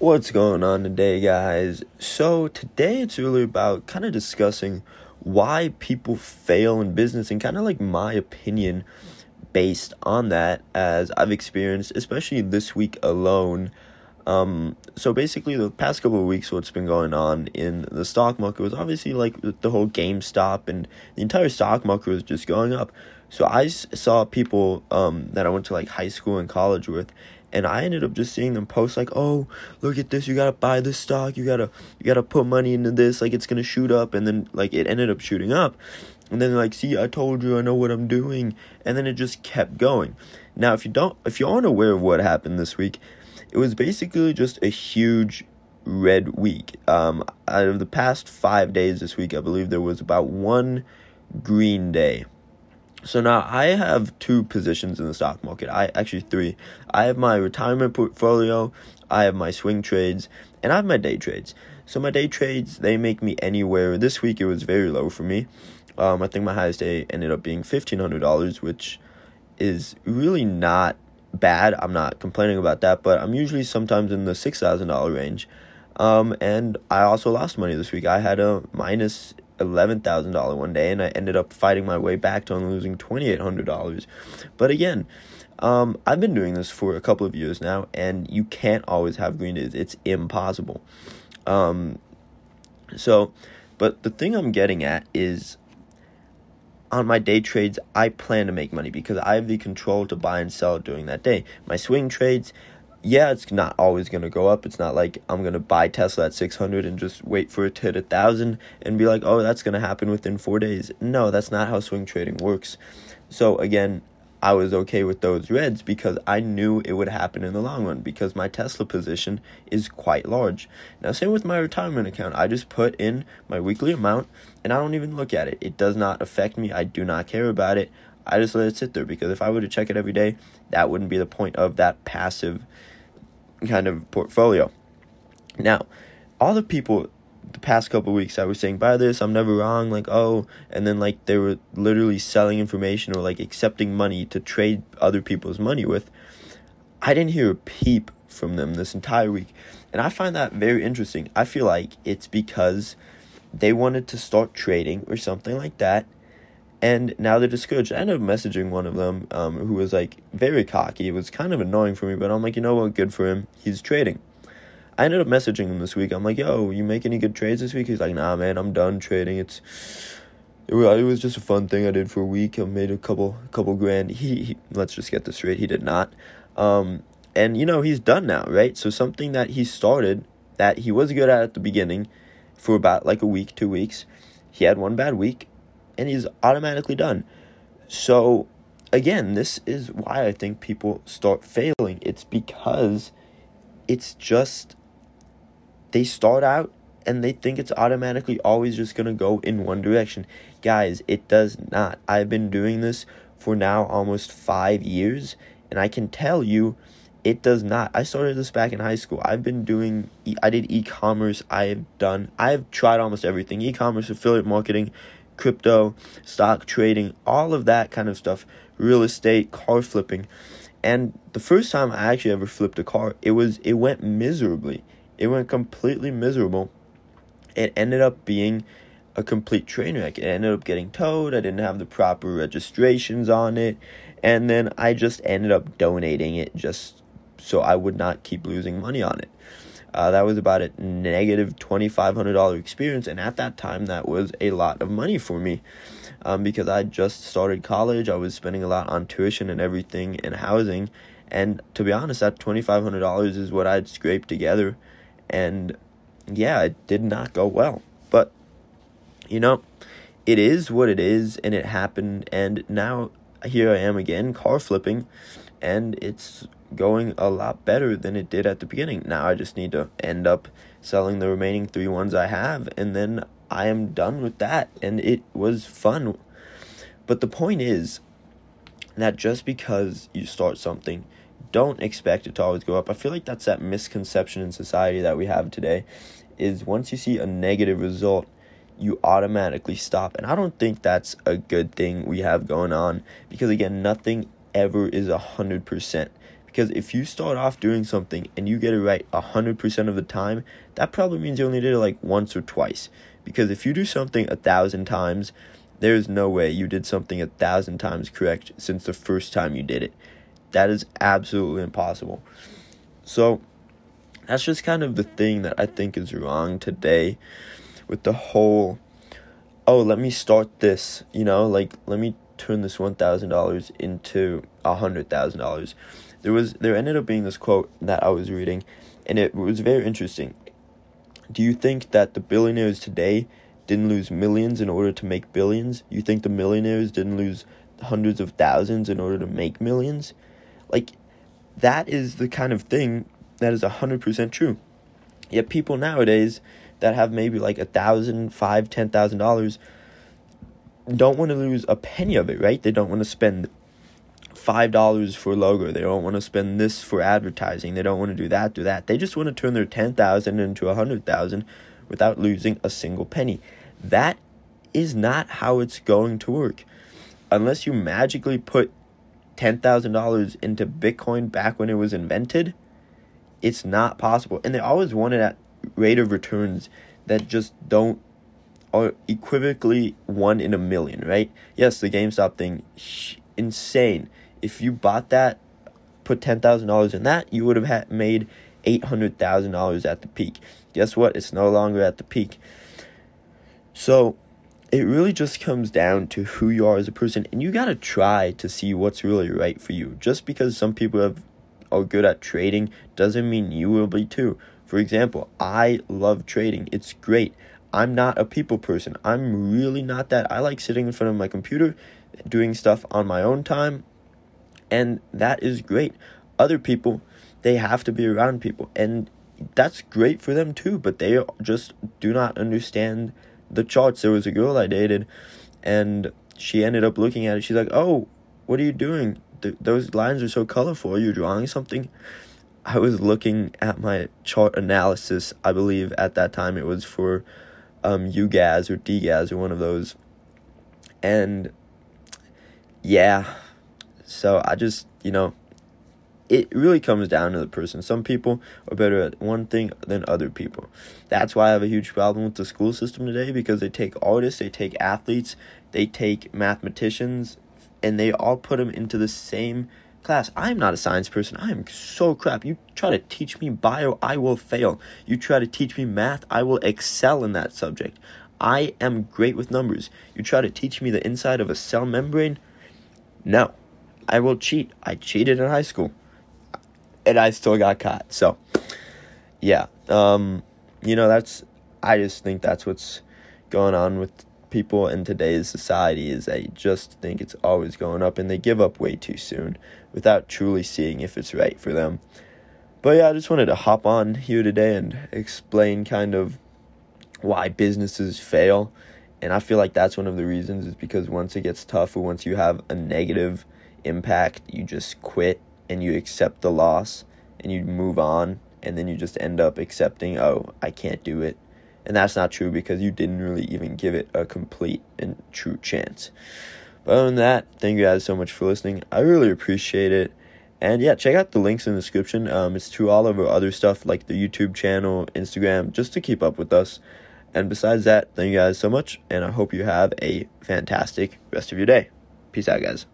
What's going on today, guys? So, today it's really about kind of discussing why people fail in business and kind of like my opinion based on that as I've experienced, especially this week alone. Um, so basically, the past couple of weeks, what's been going on in the stock market was obviously like the whole GameStop and the entire stock market was just going up. So I saw people um, that I went to like high school and college with, and I ended up just seeing them post like, "Oh, look at this! You gotta buy this stock. You gotta you gotta put money into this. Like it's gonna shoot up." And then like it ended up shooting up, and then like, "See, I told you, I know what I'm doing." And then it just kept going. Now, if you don't, if you aren't aware of what happened this week, it was basically just a huge red week. Um, out of the past five days this week, I believe there was about one green day. So now I have two positions in the stock market. I actually three. I have my retirement portfolio, I have my swing trades, and I have my day trades. So my day trades they make me anywhere. This week it was very low for me. Um, I think my highest day ended up being fifteen hundred dollars, which is really not bad. I'm not complaining about that, but I'm usually sometimes in the six thousand dollar range. Um, and I also lost money this week. I had a minus eleven thousand dollar one day, and I ended up fighting my way back to only losing twenty eight hundred dollars. But again, um, I've been doing this for a couple of years now, and you can't always have green days. It's impossible. Um, so, but the thing I'm getting at is on my day trades, I plan to make money because I have the control to buy and sell during that day. My swing trades, yeah, it's not always going to go up. It's not like I'm going to buy Tesla at 600 and just wait for it to hit a 1000 and be like, "Oh, that's going to happen within 4 days." No, that's not how swing trading works. So, again, I was okay with those reds because I knew it would happen in the long run because my Tesla position is quite large. Now, same with my retirement account. I just put in my weekly amount and I don't even look at it. It does not affect me. I do not care about it. I just let it sit there because if I were to check it every day, that wouldn't be the point of that passive kind of portfolio. Now, all the people the past couple weeks I was saying buy this, I'm never wrong, like oh, and then like they were literally selling information or like accepting money to trade other people's money with. I didn't hear a peep from them this entire week. And I find that very interesting. I feel like it's because they wanted to start trading or something like that. And now they're discouraged. I ended up messaging one of them um, who was like very cocky. It was kind of annoying for me, but I'm like, you know what? Good for him. He's trading. I ended up messaging him this week. I'm like, yo, you make any good trades this week? He's like, nah, man, I'm done trading. It's it was just a fun thing I did for a week. I made a couple couple grand. He, he let's just get this straight. He did not. Um, and you know he's done now, right? So something that he started that he was good at at the beginning, for about like a week, two weeks, he had one bad week, and he's automatically done. So again, this is why I think people start failing. It's because it's just they start out and they think it's automatically always just going to go in one direction. Guys, it does not. I've been doing this for now almost five years, and I can tell you it does not. I started this back in high school. I've been doing, I did e commerce. I have done, I've tried almost everything e commerce, affiliate marketing, crypto, stock trading, all of that kind of stuff, real estate, car flipping. And the first time I actually ever flipped a car, it was, it went miserably it went completely miserable. It ended up being a complete train wreck. It ended up getting towed. I didn't have the proper registrations on it. And then I just ended up donating it just so I would not keep losing money on it. Uh, that was about a negative $2,500 experience. And at that time, that was a lot of money for me um, because I just started college. I was spending a lot on tuition and everything and housing. And to be honest, that $2,500 is what I'd scraped together and yeah, it did not go well. But, you know, it is what it is, and it happened, and now here I am again, car flipping, and it's going a lot better than it did at the beginning. Now I just need to end up selling the remaining three ones I have, and then I am done with that, and it was fun. But the point is that just because you start something don't expect it to always go up. I feel like that's that misconception in society that we have today is once you see a negative result, you automatically stop. And I don't think that's a good thing we have going on because again, nothing ever is a hundred percent Because if you start off doing something and you get it right 100% of the time, that probably means you only did it like once or twice. Because if you do something a thousand times, there's no way you did something a thousand times correct since the first time you did it. That is absolutely impossible. So, that's just kind of the thing that I think is wrong today with the whole oh, let me start this, you know, like let me turn this $1,000 into $100,000. There was there ended up being this quote that I was reading and it was very interesting. Do you think that the billionaires today didn't lose millions in order to make billions? You think the millionaires didn't lose hundreds of thousands in order to make millions? Like that is the kind of thing that is 100% true. Yet people nowadays that have maybe like a thousand, five, ten thousand dollars don't want to lose a penny of it, right? They don't want to spend five dollars for logo. They don't want to spend this for advertising. They don't want to do that, do that. They just want to turn their ten thousand into a hundred thousand without losing a single penny. That is not how it's going to work. Unless you magically put ten thousand dollars into Bitcoin back when it was invented, it's not possible. And they always wanted at rate of returns that just don't are equivocally one in a million, right? Yes, the GameStop thing, insane. If you bought that, put ten thousand dollars in that, you would have made eight hundred thousand dollars at the peak. Guess what? It's no longer at the peak. So, it really just comes down to who you are as a person, and you gotta try to see what's really right for you. Just because some people have are good at trading doesn't mean you will be too. For example, I love trading. It's great. I'm not a people person. I'm really not that. I like sitting in front of my computer, doing stuff on my own time, and that is great. Other people, they have to be around people, and that's great for them too, but they just do not understand the charts. There was a girl I dated, and she ended up looking at it. She's like, Oh, what are you doing? Th- those lines are so colorful. Are you drawing something? I was looking at my chart analysis. I believe at that time it was for um, UGAZ or DGAZ or one of those. And yeah, so I just, you know, it really comes down to the person. Some people are better at one thing than other people. That's why I have a huge problem with the school system today because they take artists, they take athletes, they take mathematicians, and they all put them into the same class. I'm not a science person. I am so crap. You try to teach me bio, I will fail. You try to teach me math, I will excel in that subject. I am great with numbers. You try to teach me the inside of a cell membrane? No. I will cheat. I cheated in high school. And I still got caught. So, yeah. Um, you know, that's I just think that's what's going on with people in today's society is they just think it's always going up and they give up way too soon without truly seeing if it's right for them. But yeah, I just wanted to hop on here today and explain kind of why businesses fail. And I feel like that's one of the reasons is because once it gets tough or once you have a negative impact, you just quit and you accept the loss and you move on and then you just end up accepting, oh, I can't do it and that's not true because you didn't really even give it a complete and true chance. But other than that, thank you guys so much for listening. I really appreciate it. And yeah, check out the links in the description. Um, it's to all of our other stuff like the YouTube channel, Instagram, just to keep up with us. And besides that, thank you guys so much, and I hope you have a fantastic rest of your day. Peace out, guys.